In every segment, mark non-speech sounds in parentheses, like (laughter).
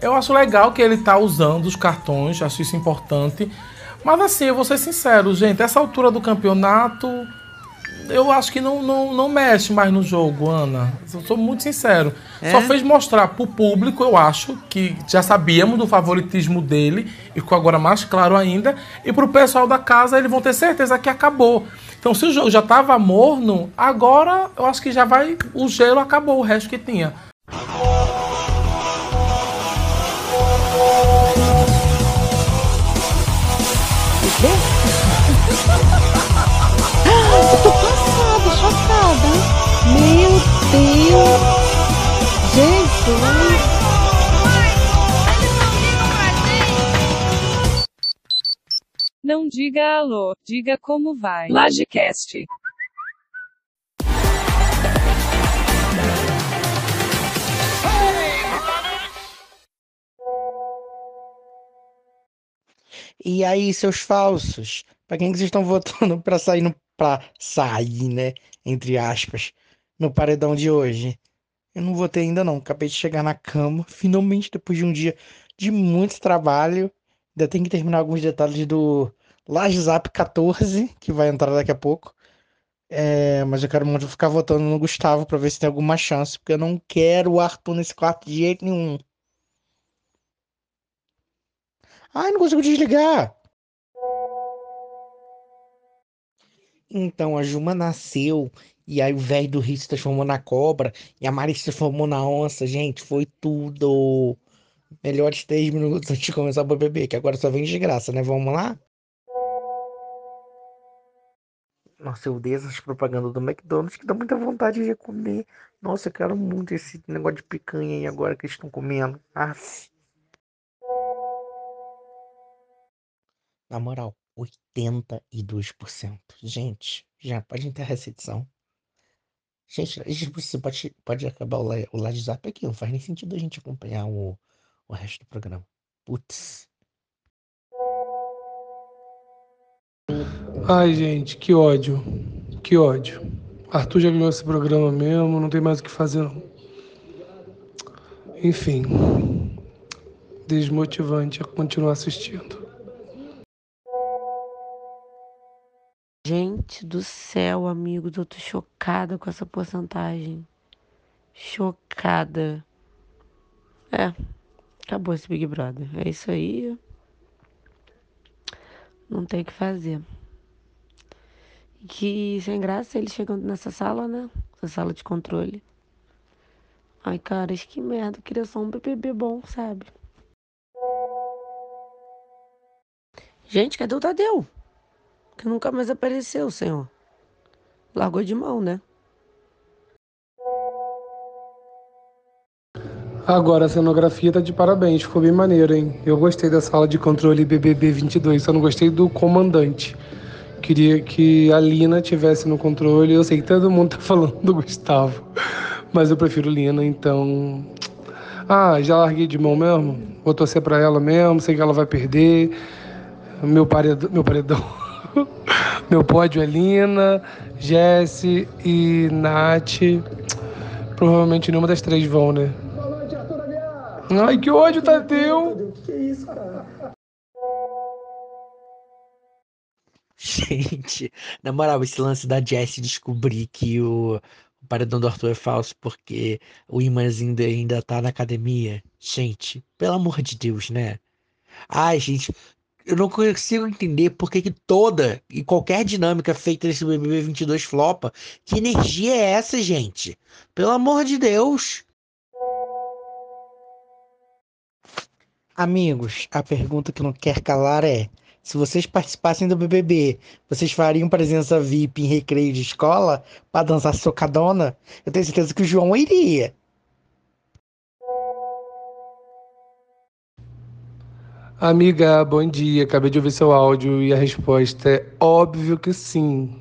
Eu acho legal que ele tá usando os cartões, acho isso importante. Mas assim, eu vou ser sincero, gente, essa altura do campeonato, eu acho que não, não, não mexe mais no jogo, Ana. Eu sou muito sincero. É? Só fez mostrar pro público, eu acho, que já sabíamos do favoritismo dele, e ficou agora mais claro ainda. E pro pessoal da casa, eles vão ter certeza que acabou. Então, se o jogo já estava morno, agora eu acho que já vai. O gelo acabou, o resto que tinha. Eu tô passada, chocada. Meu Deus. Jesus. Não diga alô, diga como vai. Lagecast. E aí, seus falsos? Pra quem que vocês estão votando pra sair no. Pra sair, né? Entre aspas, no paredão de hoje? Eu não votei ainda não. Acabei de chegar na cama. (laughs) Finalmente, depois de um dia de muito trabalho. Ainda tem que terminar alguns detalhes do Laje Zap 14, que vai entrar daqui a pouco. É, mas eu quero muito ficar votando no Gustavo para ver se tem alguma chance, porque eu não quero o Arthur nesse quarto de jeito nenhum. Ai, não consigo desligar. Então a Juma nasceu e aí o velho do Rio se transformou na cobra e a Mari se transformou na onça. Gente, foi tudo. Melhores três minutos antes de começar o BBB, que agora só vem de graça, né? Vamos lá? Nossa, eu odeio essas propagandas do McDonald's que dá muita vontade de comer. Nossa, eu quero muito esse negócio de picanha aí agora que eles estão comendo. Aff. Na moral, 82%. Gente, já pode enterrar essa edição. Gente, gente pode, pode acabar o, o zap aqui. Não faz nem sentido a gente acompanhar o, o resto do programa. Putz. Ai, gente, que ódio. Que ódio. Arthur já ganhou esse programa mesmo, não tem mais o que fazer não. Enfim, desmotivante a continuar assistindo. Gente do céu, amigo, eu tô chocada com essa porcentagem. Chocada. É, acabou esse Big Brother. É isso aí. Não tem o que fazer. Que sem graça eles chegam nessa sala, né? Essa sala de controle. Ai, caras, que merda. Eu queria só um BBB bom, sabe? Gente, cadê o Tadeu? Que nunca mais apareceu, senhor. Largou de mão, né? Agora a cenografia tá de parabéns, ficou bem maneiro, hein? Eu gostei da sala de controle BBB 22, só não gostei do comandante. Queria que a Lina tivesse no controle. Eu sei que todo mundo tá (laughs) falando do Gustavo, mas eu prefiro Lina, então. Ah, já larguei de mão mesmo. Vou torcer pra ela mesmo, sei que ela vai perder. Meu paredão. Meu, paredão. (laughs) (laughs) meu pódio é Lina, Jesse e Nath. Provavelmente nenhuma das três vão, né? Ai, que ódio, Tadeu! Que isso, cara? Gente, na moral, esse lance da Jessie descobrir que o, o paredão do Arthur é falso porque o imãzinho ainda tá na academia. Gente, pelo amor de Deus, né? Ai, gente, eu não consigo entender por que, que toda e qualquer dinâmica feita nesse BBB 22 flopa. Que energia é essa, gente? Pelo amor de Deus. Amigos, a pergunta que não quer calar é: se vocês participassem do BBB, vocês fariam presença VIP em recreio de escola para dançar socadona? Eu tenho certeza que o João iria. Amiga, bom dia. Acabei de ouvir seu áudio e a resposta é óbvio que sim.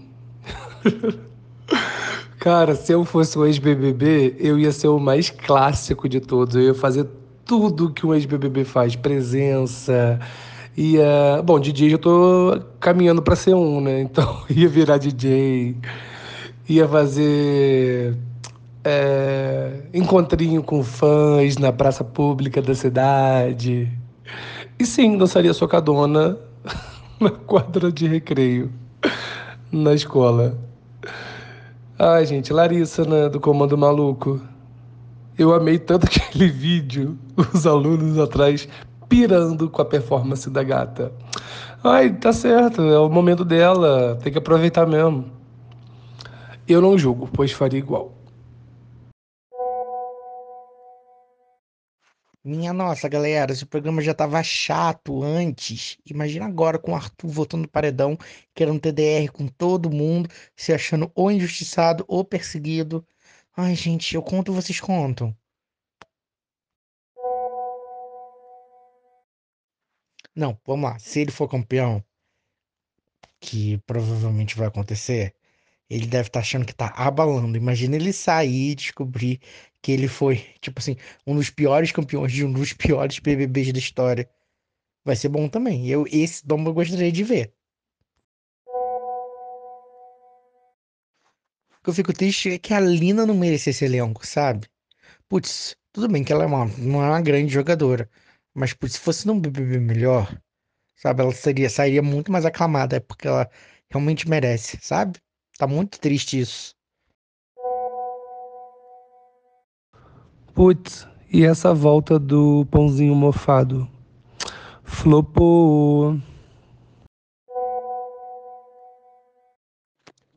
(laughs) Cara, se eu fosse o ex-BBB, eu ia ser o mais clássico de todos. Eu ia fazer tudo que um ex-BBB faz: presença, Ia. Bom, DJ já tô caminhando para ser um, né? Então (laughs) ia virar DJ, ia fazer é, encontrinho com fãs na praça pública da cidade. E sim, dançaria socadona (laughs) na quadra de recreio na escola. Ai, gente, Larissa, né, do Comando Maluco. Eu amei tanto (laughs) aquele vídeo, os alunos atrás pirando com a performance da gata. Ai, tá certo, é o momento dela, tem que aproveitar mesmo. Eu não julgo, pois faria igual. Minha nossa, galera, esse programa já tava chato antes. Imagina agora com o Arthur voltando no paredão, querendo TDR com todo mundo, se achando ou injustiçado ou perseguido. Ai, gente, eu conto, vocês contam. Não, vamos lá. Se ele for campeão, que provavelmente vai acontecer, ele deve estar achando que tá abalando. Imagina ele sair e descobrir que ele foi, tipo assim, um dos piores campeões de um dos piores BBBs da história. Vai ser bom também. Eu, esse dom eu gostaria de ver. O que eu fico triste é que a Lina não merecia esse elenco, sabe? Putz, tudo bem que ela é uma, não é uma grande jogadora. Mas putz, se fosse num BBB melhor, sabe? Ela seria, sairia muito mais aclamada. É porque ela realmente merece, sabe? Tá muito triste isso. Putz, e essa volta do pãozinho mofado? Flopou.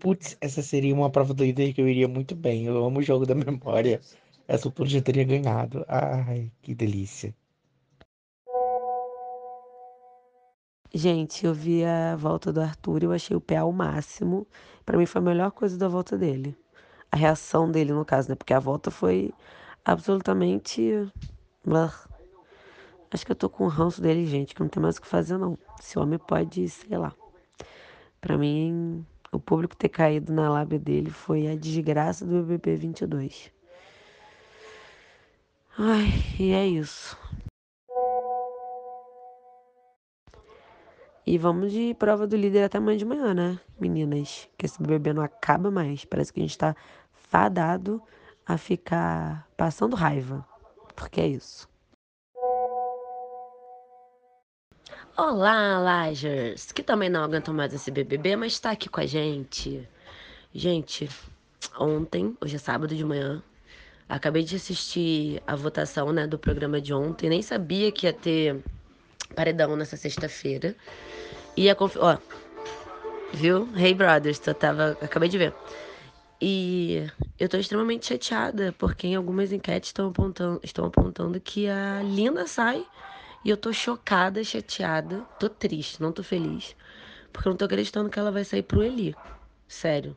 Putz, essa seria uma prova do líder que eu iria muito bem. Eu amo o jogo da memória. Essa altura já teria ganhado. Ai, que delícia. Gente, eu vi a volta do Arthur e eu achei o pé ao máximo. Pra mim foi a melhor coisa da volta dele. A reação dele, no caso, né? Porque a volta foi absolutamente. Acho que eu tô com o ranço dele, gente, que não tem mais o que fazer, não. Esse homem pode, sei lá. Pra mim, o público ter caído na lábia dele foi a desgraça do BBB 22. Ai, e é isso. E vamos de prova do líder até amanhã de manhã, né, meninas? Que esse BBB não acaba mais. Parece que a gente tá fadado a ficar passando raiva. Porque é isso. Olá, Lagers, que também não aguentam mais esse BBB, mas tá aqui com a gente. Gente, ontem, hoje é sábado de manhã, acabei de assistir a votação, né, do programa de ontem. Nem sabia que ia ter paredão nessa sexta-feira. E a confi... Ó, viu? Hey Brothers, eu tava... Acabei de ver. E eu tô extremamente chateada, porque em algumas enquetes estão apontando, estão apontando que a Linda sai. E eu tô chocada, chateada. Tô triste, não tô feliz. Porque eu não tô acreditando que ela vai sair pro Eli. Sério.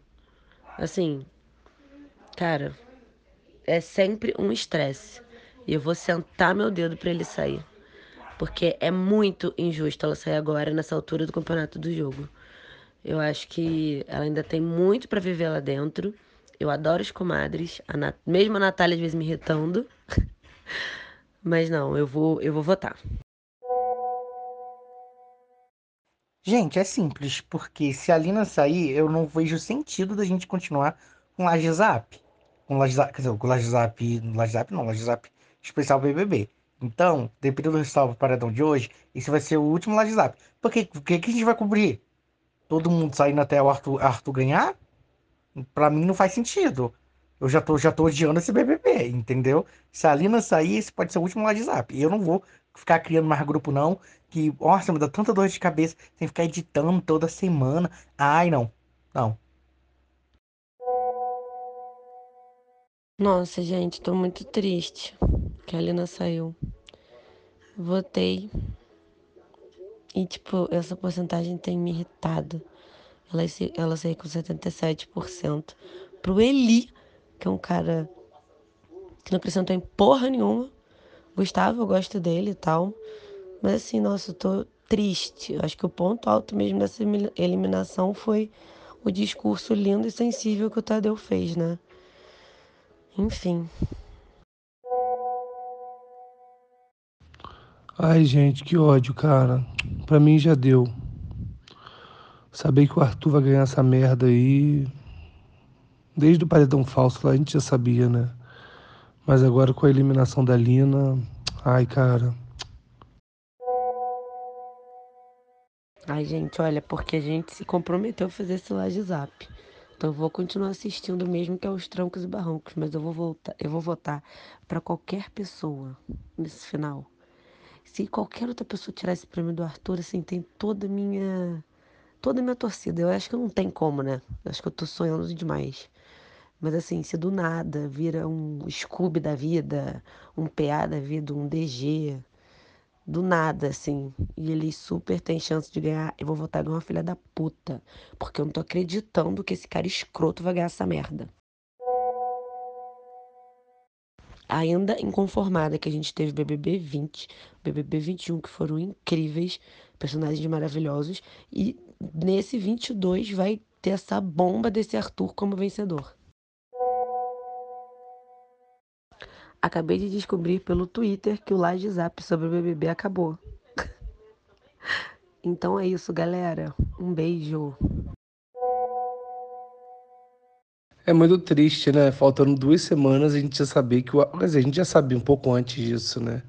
Assim, cara, é sempre um estresse. E eu vou sentar meu dedo para ele sair. Porque é muito injusto ela sair agora, nessa altura do campeonato do jogo. Eu acho que ela ainda tem muito para viver lá dentro. Eu adoro as comadres, a Nat... mesmo a Natália às vezes me irritando. (laughs) Mas não, eu vou, eu vou votar. Gente, é simples, porque se a Lina sair, eu não vejo sentido da gente continuar com Laje Zap. Com Laje Zap, quer dizer, com Laje Zap não, Laje Zap especial BBB. Então, dependendo do resultado do paredão de hoje, esse vai ser o último Laje Zap. Porque o que, a gente vai cobrir? Todo mundo saindo até o Arthur, Arthur ganhar? Pra mim não faz sentido. Eu já tô, já tô odiando esse BBB, entendeu? Se a Lina sair, esse pode ser o último Zap. E eu não vou ficar criando mais grupo, não. Que, nossa, me dá tanta dor de cabeça. Tem que ficar editando toda semana. Ai, não. Não. Nossa, gente, tô muito triste que a Lina saiu. Votei. E, tipo, essa porcentagem tem me irritado. Ela, ela saiu com 77%. Pro Eli, que é um cara que não acrescentou em porra nenhuma. Gustavo, eu gosto dele e tal. Mas assim, nossa, eu tô triste. Acho que o ponto alto mesmo dessa eliminação foi o discurso lindo e sensível que o Tadeu fez, né? Enfim. Ai, gente, que ódio, cara. Pra mim já deu. Saber que o Arthur vai ganhar essa merda aí. Desde o paredão falso lá a gente já sabia, né? Mas agora com a eliminação da Lina, ai cara. Ai, gente, olha, porque a gente se comprometeu a fazer esse live zap. Então eu vou continuar assistindo mesmo que os trancos e barrancos, mas eu vou voltar, eu vou votar para qualquer pessoa nesse final. Se qualquer outra pessoa tirar esse prêmio do Arthur, assim, tem toda a minha toda a minha torcida. Eu acho que não tem como, né? Eu acho que eu tô sonhando demais. Mas assim, se do nada vira um Scooby da vida, um PA da vida, um DG, do nada, assim, e ele super tem chance de ganhar, eu vou votar igual uma filha da puta. Porque eu não tô acreditando que esse cara escroto vai ganhar essa merda. Ainda inconformada que a gente teve BBB 20, BBB 21, que foram incríveis, personagens maravilhosos, e nesse 22 vai ter essa bomba desse Arthur como vencedor. Acabei de descobrir pelo Twitter que o live zap sobre o BBB acabou. (laughs) então é isso, galera. Um beijo. É muito triste, né? Faltando duas semanas a gente já sabia que o. Quer dizer, a gente já sabia um pouco antes disso, né?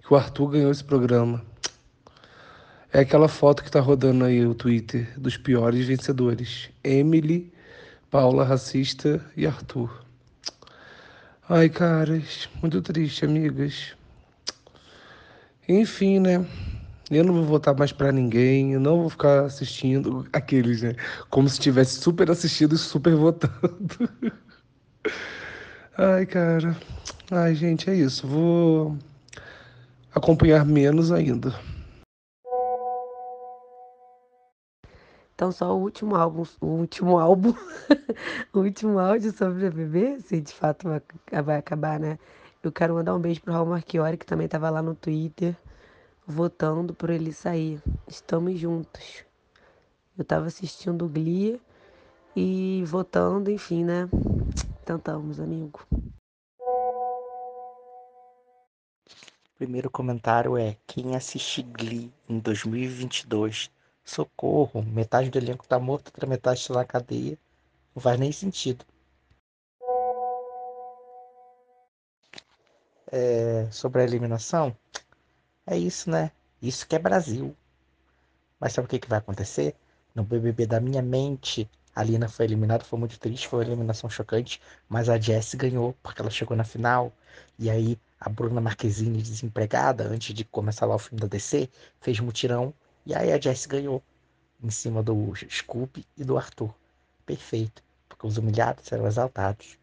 Que o Arthur ganhou esse programa. É aquela foto que tá rodando aí o Twitter dos piores vencedores: Emily, Paula Racista e Arthur. Ai, caras, muito triste, amigas. Enfim, né? Eu não vou votar mais para ninguém, eu não vou ficar assistindo aqueles, né? Como se tivesse super assistido e super votando. (laughs) Ai, cara. Ai, gente, é isso. Vou acompanhar menos ainda. Então, só o último álbum, o último álbum, (laughs) o último áudio sobre bebê, se de fato vai acabar, né? Eu quero mandar um beijo pro Raul Marchiori, que também tava lá no Twitter, votando por ele sair. Estamos juntos. Eu tava assistindo o Glee e votando, enfim, né? Tentamos, amigo. Primeiro comentário é: quem assiste Glee em 2022 Socorro, metade do elenco tá morto, outra metade está na cadeia. Não faz nem sentido. É, sobre a eliminação, é isso, né? Isso que é Brasil. Mas sabe o que, que vai acontecer? No BBB da minha mente, a Lina foi eliminada, foi muito triste, foi uma eliminação chocante, mas a Jess ganhou, porque ela chegou na final. E aí a Bruna Marquezine, desempregada, antes de começar lá o filme da DC, fez mutirão e aí a Jess ganhou em cima do Scoop e do Arthur. Perfeito, porque os humilhados serão exaltados.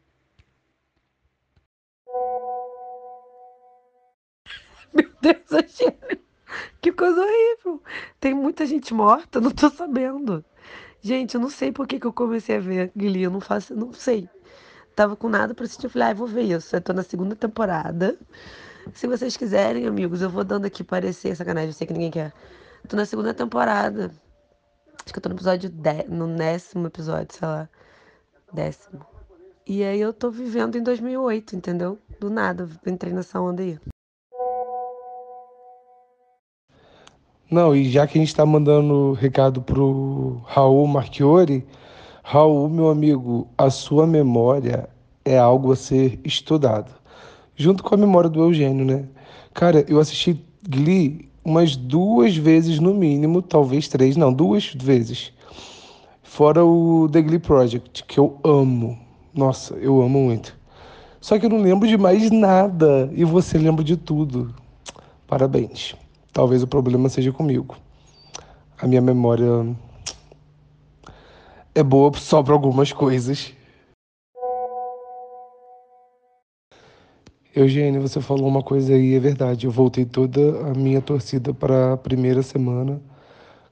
Deus, Eugênio, (laughs) que coisa horrível. Tem muita gente morta, (laughs) não tô sabendo. Gente, eu não sei por que, que eu comecei a ver Glee, eu não faço, não sei. Tava com nada pra assistir, eu falei, ah, eu vou ver isso. Eu tô na segunda temporada. Se vocês quiserem, amigos, eu vou dando aqui parecer, sacanagem, eu sei que ninguém quer. Tô na segunda temporada. Acho que eu tô no episódio 10, no décimo episódio, sei lá. Décimo. E aí eu tô vivendo em 2008, entendeu? Do nada, entrei nessa onda aí. Não, e já que a gente tá mandando recado pro Raul Marchiori, Raul, meu amigo, a sua memória é algo a ser estudado. Junto com a memória do Eugênio, né? Cara, eu assisti Glee umas duas vezes no mínimo, talvez três, não, duas vezes. Fora o The Glee Project, que eu amo. Nossa, eu amo muito. Só que eu não lembro de mais nada e você lembra de tudo. Parabéns. Talvez o problema seja comigo. A minha memória é boa só para algumas coisas. Eugênio, você falou uma coisa aí, é verdade. Eu voltei toda a minha torcida para a primeira semana,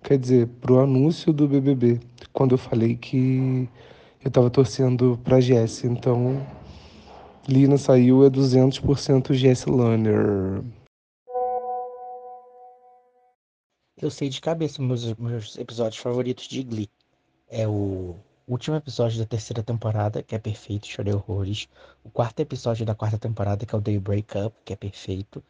quer dizer, para o anúncio do BBB, quando eu falei que eu estava torcendo para Jess. Então, Lina saiu, é 200% Jess Lanner. Eu sei de cabeça meus, meus episódios favoritos de Glee. É o último episódio da terceira temporada, que é perfeito, chorei horrores. O quarto episódio da quarta temporada, que é o Day Break Up, que é perfeito.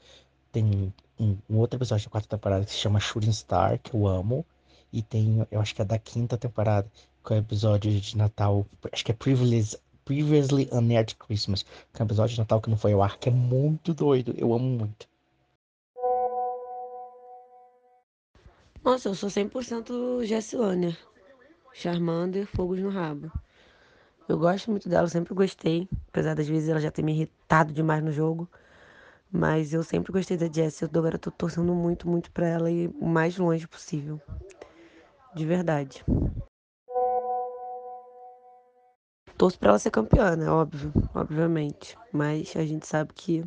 Tem um, um, outro episódio da quarta temporada que se chama Shooting Star, que eu amo. E tem, eu acho que é da quinta temporada, que é o episódio de Natal, acho que é Privilege, Previously Unaired Christmas, que é um episódio de Natal que não foi ao ar, que é muito doido. Eu amo muito. Nossa, eu sou 100% Jessilânia. Charmander, fogos no rabo. Eu gosto muito dela, sempre gostei. Apesar das vezes ela já ter me irritado demais no jogo. Mas eu sempre gostei da Jessie. Eu agora tô torcendo muito, muito pra ela ir o mais longe possível. De verdade. Torço pra ela ser campeã, né? Óbvio, obviamente. Mas a gente sabe que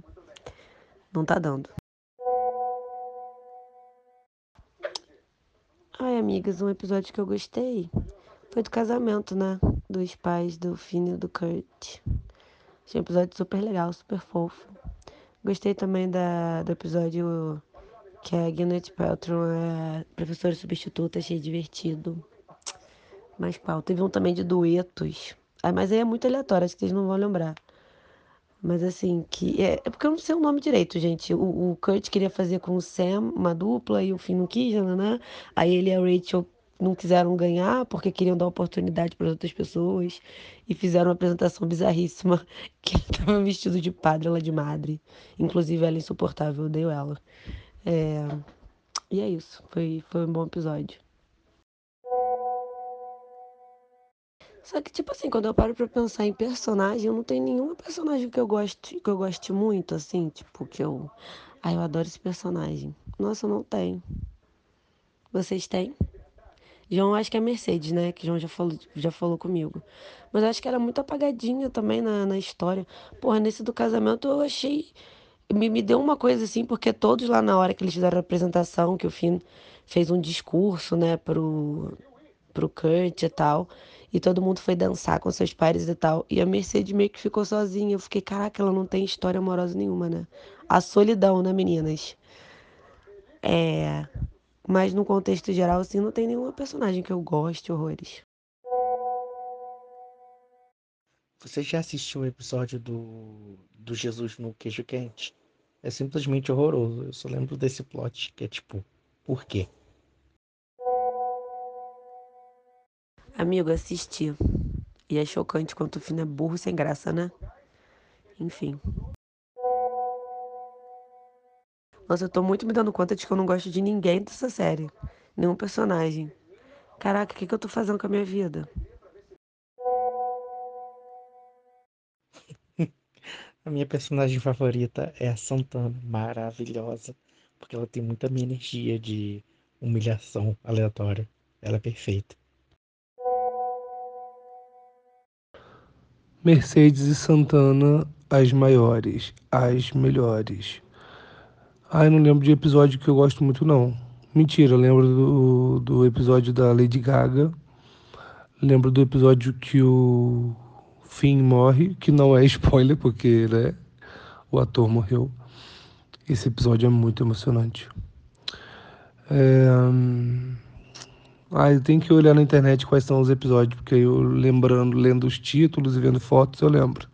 não tá dando. Ai, amigas, um episódio que eu gostei foi do casamento, né? Dos pais do Finn e do Kurt. Achei um episódio super legal, super fofo. Gostei também da, do episódio que a Gwyneth Paltrow é professora substituta, achei divertido. Mas pau, teve um também de duetos. Ah, mas aí é muito aleatório, acho que vocês não vão lembrar. Mas assim, que. É, é porque eu não sei o nome direito, gente. O, o Kurt queria fazer com o Sam uma dupla e o Finn não quis, né? Aí ele e a Rachel não quiseram ganhar porque queriam dar oportunidade para outras pessoas e fizeram uma apresentação bizarríssima (laughs) que ele estava vestido de padre, ela de madre. Inclusive ela é insuportável, eu odeio ela. É... E é isso, foi, foi um bom episódio. Só que, tipo assim, quando eu paro pra pensar em personagem, eu não tenho nenhuma personagem que eu goste, que eu goste muito, assim, tipo, que eu. Ai, eu adoro esse personagem. Nossa, eu não tenho. Vocês têm? João, acho que é Mercedes, né? Que João já falou, já falou comigo. Mas acho que era muito apagadinha também na, na história. Porra, nesse do casamento eu achei. Me, me deu uma coisa assim, porque todos lá na hora que eles fizeram a apresentação, que o Finn fez um discurso, né, pro, pro Kurt e tal. E todo mundo foi dançar com seus pares e tal. E a Mercedes meio que ficou sozinha. Eu fiquei, caraca, ela não tem história amorosa nenhuma, né? A solidão, né, meninas? É. Mas no contexto geral, assim, não tem nenhuma personagem que eu goste horrores. Você já assistiu o episódio do, do Jesus no queijo quente? É simplesmente horroroso. Eu só lembro desse plot que é tipo, por quê? Amigo, assisti. E é chocante quanto o fim é burro sem graça, né? Enfim. Nossa, eu tô muito me dando conta de que eu não gosto de ninguém dessa série. Nenhum personagem. Caraca, o que, que eu tô fazendo com a minha vida? (laughs) A minha personagem favorita é a Santana, maravilhosa, porque ela tem muita minha energia de humilhação aleatória. Ela é perfeita. Mercedes e Santana, as maiores, as melhores. Eu não lembro de episódio que eu gosto muito, não. Mentira, lembro do, do episódio da Lady Gaga. Lembro do episódio que o Finn morre, que não é (laughs) spoiler, porque né, o ator morreu. Esse episódio é muito emocionante. É... Ah, eu tenho que olhar na internet quais são os episódios, porque eu lembrando, lendo os títulos e vendo fotos, eu lembro.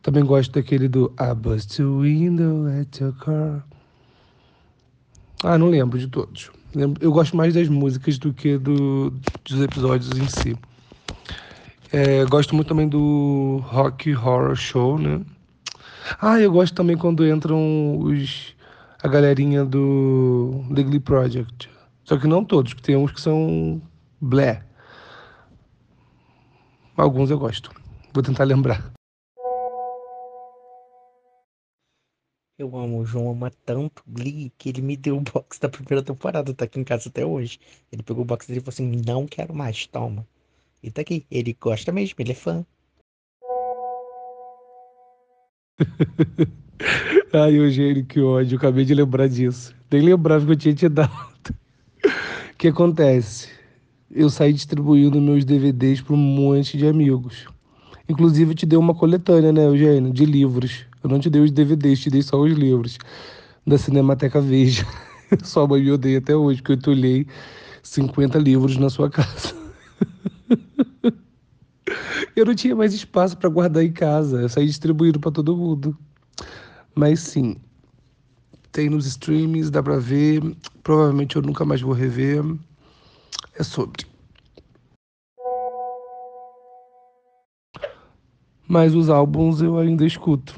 Também gosto daquele do I bust a window at your car. Ah, não lembro de todos. Eu gosto mais das músicas do que do, dos episódios em si. É, gosto muito também do Rock Horror Show, né? Ah, eu gosto também quando entram os a galerinha do The Glee Project. Só que não todos, que tem uns que são blé. Alguns eu gosto. Vou tentar lembrar. Eu amo, o João ama tanto Glee que ele me deu o box da primeira temporada, tá aqui em casa até hoje. Ele pegou o box dele e falou assim: não quero mais, toma. E tá aqui, ele gosta mesmo, ele é fã. (laughs) Ai, Eugênio, que ódio, eu acabei de lembrar disso. Nem lembrava que eu tinha te dado. Que acontece? Eu saí distribuindo meus DVDs para um monte de amigos. Inclusive, eu te dei uma coletânea, né, Eugênio, de livros. Eu não te dei os DVDs, te dei só os livros da Cinemateca Veja. (laughs) Sua mãe me odeia até hoje, porque eu entulhei 50 livros na sua casa. (laughs) eu não tinha mais espaço para guardar em casa. Eu saí distribuindo para todo mundo. Mas sim, tem nos streams, dá pra ver. Provavelmente eu nunca mais vou rever. É sobre. Mas os álbuns eu ainda escuto.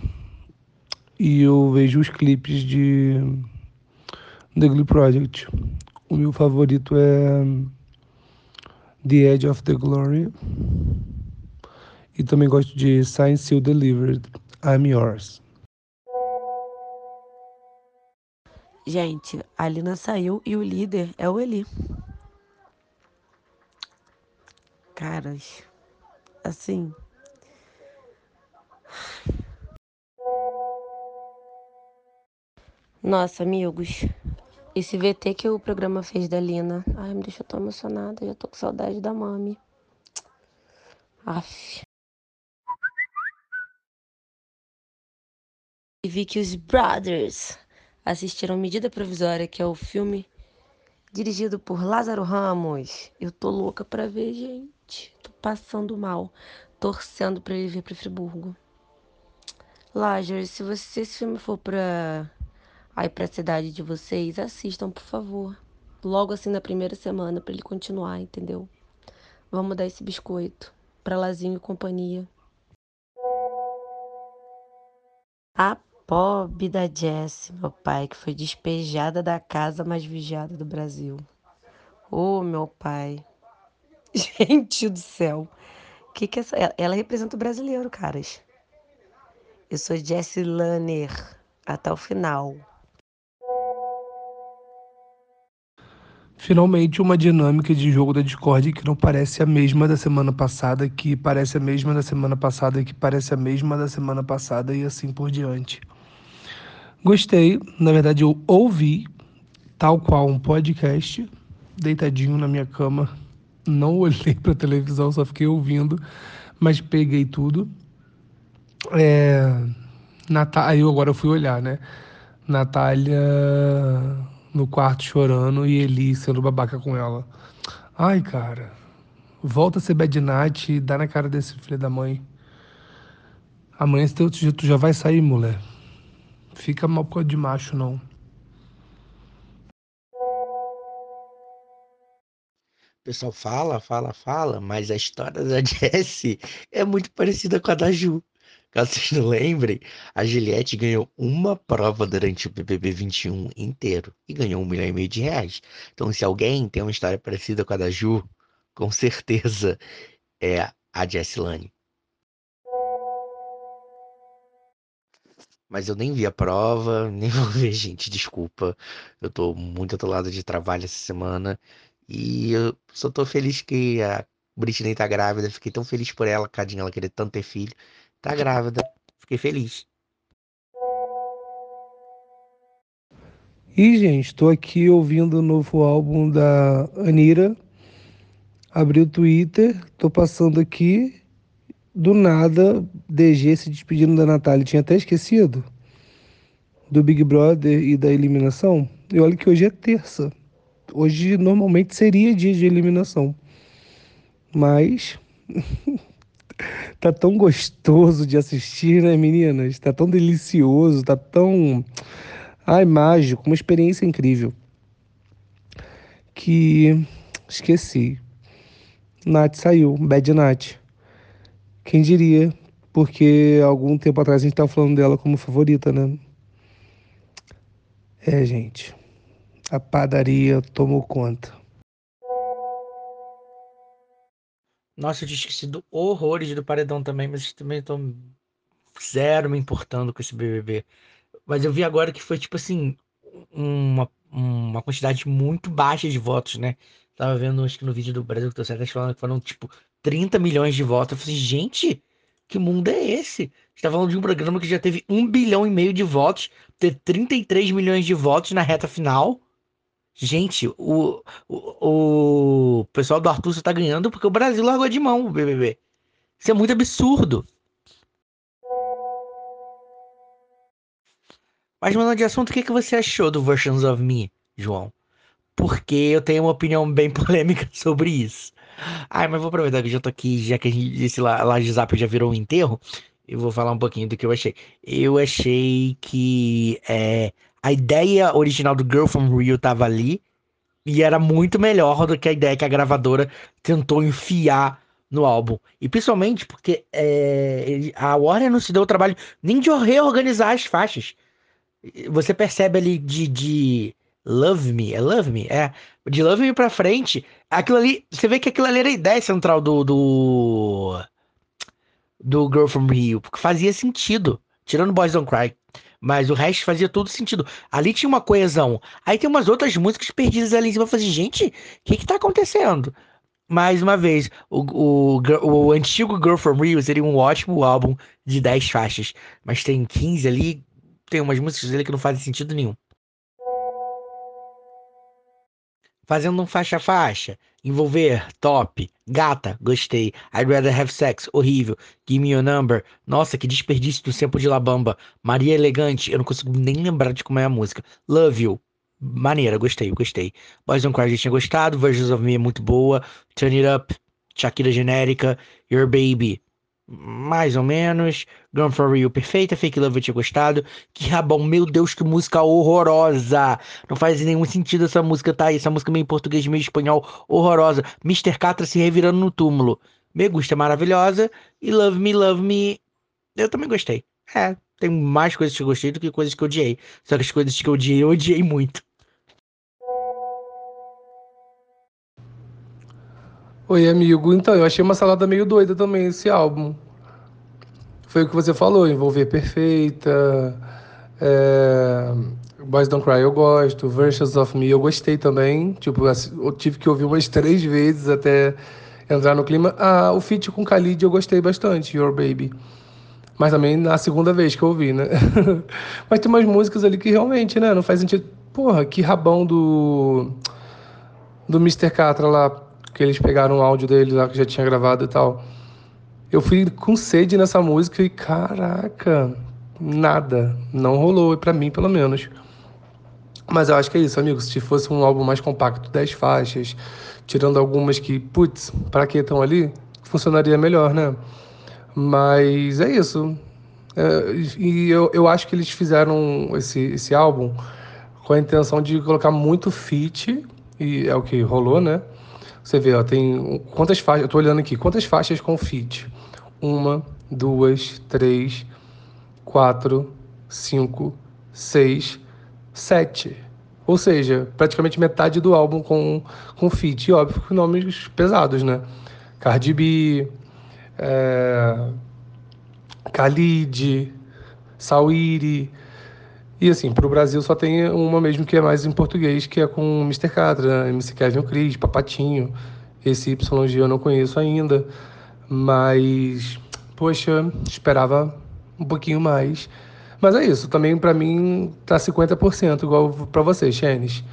E eu vejo os clipes de The Glee Project. O meu favorito é The Edge of the Glory. E também gosto de Sign Still Delivered, I'm Yours. Gente, a Lina saiu e o líder é o Eli. Caras, assim. Nossa, amigos, esse VT que o programa fez da Lina, ai, me deixou tão emocionada, já tô com saudade da mami. Aff. E vi que os Brothers assistiram Medida Provisória, que é o filme dirigido por Lázaro Ramos. Eu tô louca pra ver, gente. Tô passando mal, torcendo pra ele vir pra Friburgo. Lázaro, se você se esse filme for pra aí pra cidade de vocês, assistam, por favor. Logo assim na primeira semana para ele continuar, entendeu? Vamos dar esse biscoito para Lazinho e companhia. A Pobre da Jess, meu pai, que foi despejada da casa mais vigiada do Brasil. Ô, oh, meu pai. (laughs) Gente do céu. Que que é essa? Ela representa o brasileiro, caras. Eu sou Jessie Lanner até o final. Finalmente uma dinâmica de jogo da Discord que não parece a mesma da semana passada, que parece a mesma da semana passada, que parece a mesma da semana passada e assim por diante. Gostei, na verdade eu ouvi, tal qual um podcast, deitadinho na minha cama. Não (laughs) olhei para televisão, só fiquei ouvindo, mas peguei tudo. É, Natália, aí agora eu fui olhar, né? Natália no quarto chorando e Eli sendo babaca com ela. Ai, cara, volta a ser bad night e dá na cara desse filho da mãe. Amanhã tu já vai sair, mulher. Fica mal por de macho, não. O pessoal fala, fala, fala, mas a história da (laughs) Jessie é muito parecida com a da Ju. Caso vocês não lembrem, a Juliette ganhou uma prova durante o BBB 21 inteiro e ganhou um milhão e meio de reais. Então, se alguém tem uma história parecida com a da Ju, com certeza é a Jessilane. Mas eu nem vi a prova, (laughs) nem vou ver, gente, desculpa. Eu tô muito atolado de trabalho essa semana. E eu só tô feliz que a Britney tá grávida. Fiquei tão feliz por ela, cadinha, ela querer tanto ter filho. Tá grávida. Fiquei feliz. E, gente, tô aqui ouvindo o novo álbum da Anira. Abri o Twitter, tô passando aqui do nada, DG se despedindo da Natália. Tinha até esquecido do Big Brother e da eliminação. E olha que hoje é terça. Hoje normalmente seria dia de eliminação. Mas (laughs) tá tão gostoso de assistir, né, meninas? Tá tão delicioso, tá tão ai mágico, uma experiência incrível. Que esqueci. Nath saiu, Bad Nath. Quem diria? Porque algum tempo atrás a gente estava falando dela como favorita, né? É, gente. A padaria tomou conta. Nossa, eu tinha esquecido horrores do Paredão também, mas também tô zero me importando com esse BBB. Mas eu vi agora que foi, tipo assim, uma, uma quantidade muito baixa de votos, né? Tava vendo, acho que no vídeo do Brasil que tô certo, falando que foram, tipo, 30 milhões de votos. Eu falei, gente, que mundo é esse? A gente tá falando de um programa que já teve um bilhão e meio de votos, ter 33 milhões de votos na reta final. Gente, o, o, o pessoal do Arthur tá ganhando porque o Brasil largou de mão o BBB. Isso é muito absurdo. Mas mudando de assunto, o que, que você achou do Versions of Me, João? Porque eu tenho uma opinião bem (laughs) polêmica sobre isso. Ai, mas vou aproveitar que já tô aqui, já que a gente disse lá de Zap já virou um enterro, eu vou falar um pouquinho do que eu achei. Eu achei que é, a ideia original do Girl from Rio tava ali e era muito melhor do que a ideia que a gravadora tentou enfiar no álbum. E principalmente porque é, a Warner não se deu o trabalho nem de reorganizar as faixas. Você percebe ali de, de Love Me, é Love Me? É. De Love Me pra frente, aquilo ali, você vê que aquilo ali era a ideia central do, do, do Girl From Rio, porque fazia sentido, tirando Boys Don't Cry. Mas o resto fazia todo sentido. Ali tinha uma coesão. Aí tem umas outras músicas perdidas ali em cima. Eu falei, gente, o que que tá acontecendo? Mais uma vez, o, o, o antigo Girl From Rio seria um ótimo álbum de 10 faixas. Mas tem 15 ali, tem umas músicas ali que não fazem sentido nenhum. Fazendo um faixa-faixa. Envolver, top. Gata, gostei. I'd rather have sex, horrível. Give me your number. Nossa, que desperdício do tempo de Labamba. Maria Elegante, eu não consigo nem lembrar de como é a música. Love you. Maneira, gostei, gostei. Boys Don't Cry já tinha gostado. Versions of Me é muito boa. Turn It Up. Shakira genérica. Your Baby mais ou menos. Gun for Real, perfeita. Fake Love eu tinha gostado. Que rabão, meu Deus, que música horrorosa. Não faz nenhum sentido essa música, tá. Essa música meio em português, meio espanhol, horrorosa. Mr. Catra se revirando no túmulo. Me gusta, é maravilhosa. E Love Me, Love Me, eu também gostei. É, tem mais coisas que eu gostei do que coisas que eu odiei. Só que as coisas que eu odiei, eu odiei muito. Oi, amigo. Então, eu achei uma salada meio doida também esse álbum. Foi o que você falou, envolver perfeita. É... Boys Don't Cry eu gosto. Versions of Me eu gostei também. Tipo, eu tive que ouvir umas (laughs) três vezes até entrar no clima. Ah, o feat com Khalid eu gostei bastante, Your Baby. Mas também na segunda vez que eu ouvi, né? (laughs) Mas tem umas músicas ali que realmente, né? Não faz sentido. Porra, que rabão do. Do Mr. Catra lá que eles pegaram o áudio dele lá que já tinha gravado e tal. Eu fui com sede nessa música e caraca, nada, não rolou, para mim pelo menos. Mas eu acho que é isso, amigos. Se fosse um álbum mais compacto, 10 faixas, tirando algumas que, putz, pra que estão ali, funcionaria melhor, né? Mas é isso. É, e eu, eu acho que eles fizeram esse, esse álbum com a intenção de colocar muito feat, e é o que rolou, né? Você vê, ó, tem quantas faixas, eu tô olhando aqui, quantas faixas com fit? Uma, duas, três, quatro, cinco, seis, sete. Ou seja, praticamente metade do álbum com, com feat. E óbvio que nomes pesados, né? Cardi B, é... Khalid, Sawiri. E assim, para o Brasil só tem uma mesmo que é mais em português, que é com Mr. Catra, MC Kevin Cris, Papatinho. Esse YG eu não conheço ainda, mas, poxa, esperava um pouquinho mais. Mas é isso, também para mim tá 50% igual para você, Xenis.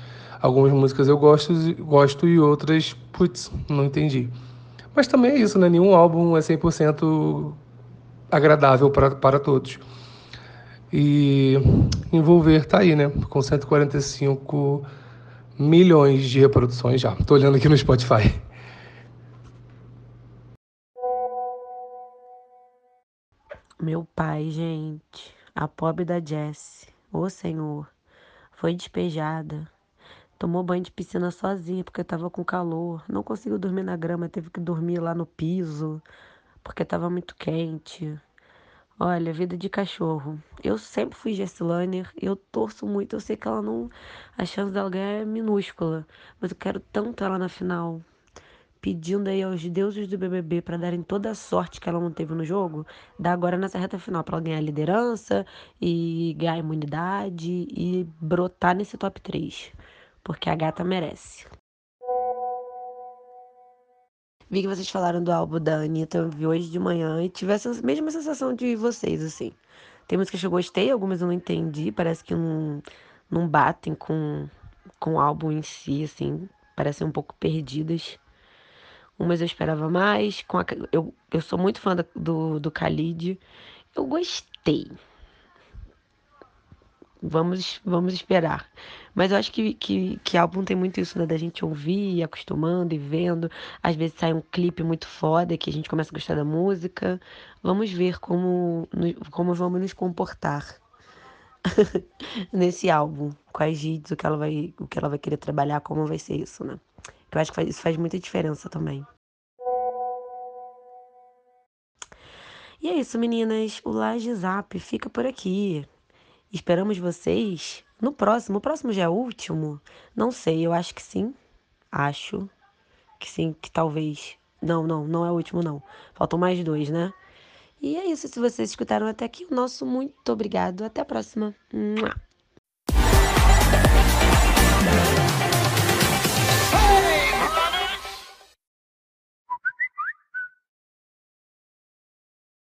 Algumas músicas eu gosto, gosto e outras, putz, não entendi. Mas também é isso, né? Nenhum álbum é 100% agradável para todos. E envolver tá aí, né? Com 145 milhões de reproduções já. Tô olhando aqui no Spotify. Meu pai, gente, a pobre da Jessie, ô Senhor, foi despejada. Tomou banho de piscina sozinha porque tava com calor. Não conseguiu dormir na grama, teve que dormir lá no piso porque tava muito quente. Olha, vida de cachorro. Eu sempre fui Jessilane, eu torço muito. Eu sei que ela não. A chance dela ganhar é minúscula. Mas eu quero tanto ela na final. Pedindo aí aos deuses do BBB para darem toda a sorte que ela não teve no jogo, dá agora nessa reta final para ela ganhar a liderança e ganhar a imunidade e brotar nesse top 3. Porque a gata merece. Vi que vocês falaram do álbum da Anitta, eu vi hoje de manhã e tive essa mesma sensação de vocês, assim. Tem músicas que eu gostei, algumas eu não entendi, parece que não, não batem com, com o álbum em si, assim, parecem um pouco perdidas. Umas eu esperava mais, com a, eu, eu sou muito fã do, do Khalid, eu gostei. Vamos, vamos esperar. Mas eu acho que, que, que álbum tem muito isso, né? Da gente ouvir, acostumando e vendo. Às vezes sai um clipe muito foda que a gente começa a gostar da música. Vamos ver como, como vamos nos comportar (laughs) nesse álbum. Quais hits, o que ela vai, o que ela vai querer trabalhar, como vai ser isso, né? Eu acho que faz, isso faz muita diferença também. E é isso, meninas. O Laje Zap fica por aqui. Esperamos vocês no próximo. O próximo já é o último? Não sei, eu acho que sim. Acho que sim, que talvez. Não, não, não é o último, não. Faltam mais dois, né? E é isso. Se vocês escutaram até aqui, o nosso muito obrigado. Até a próxima.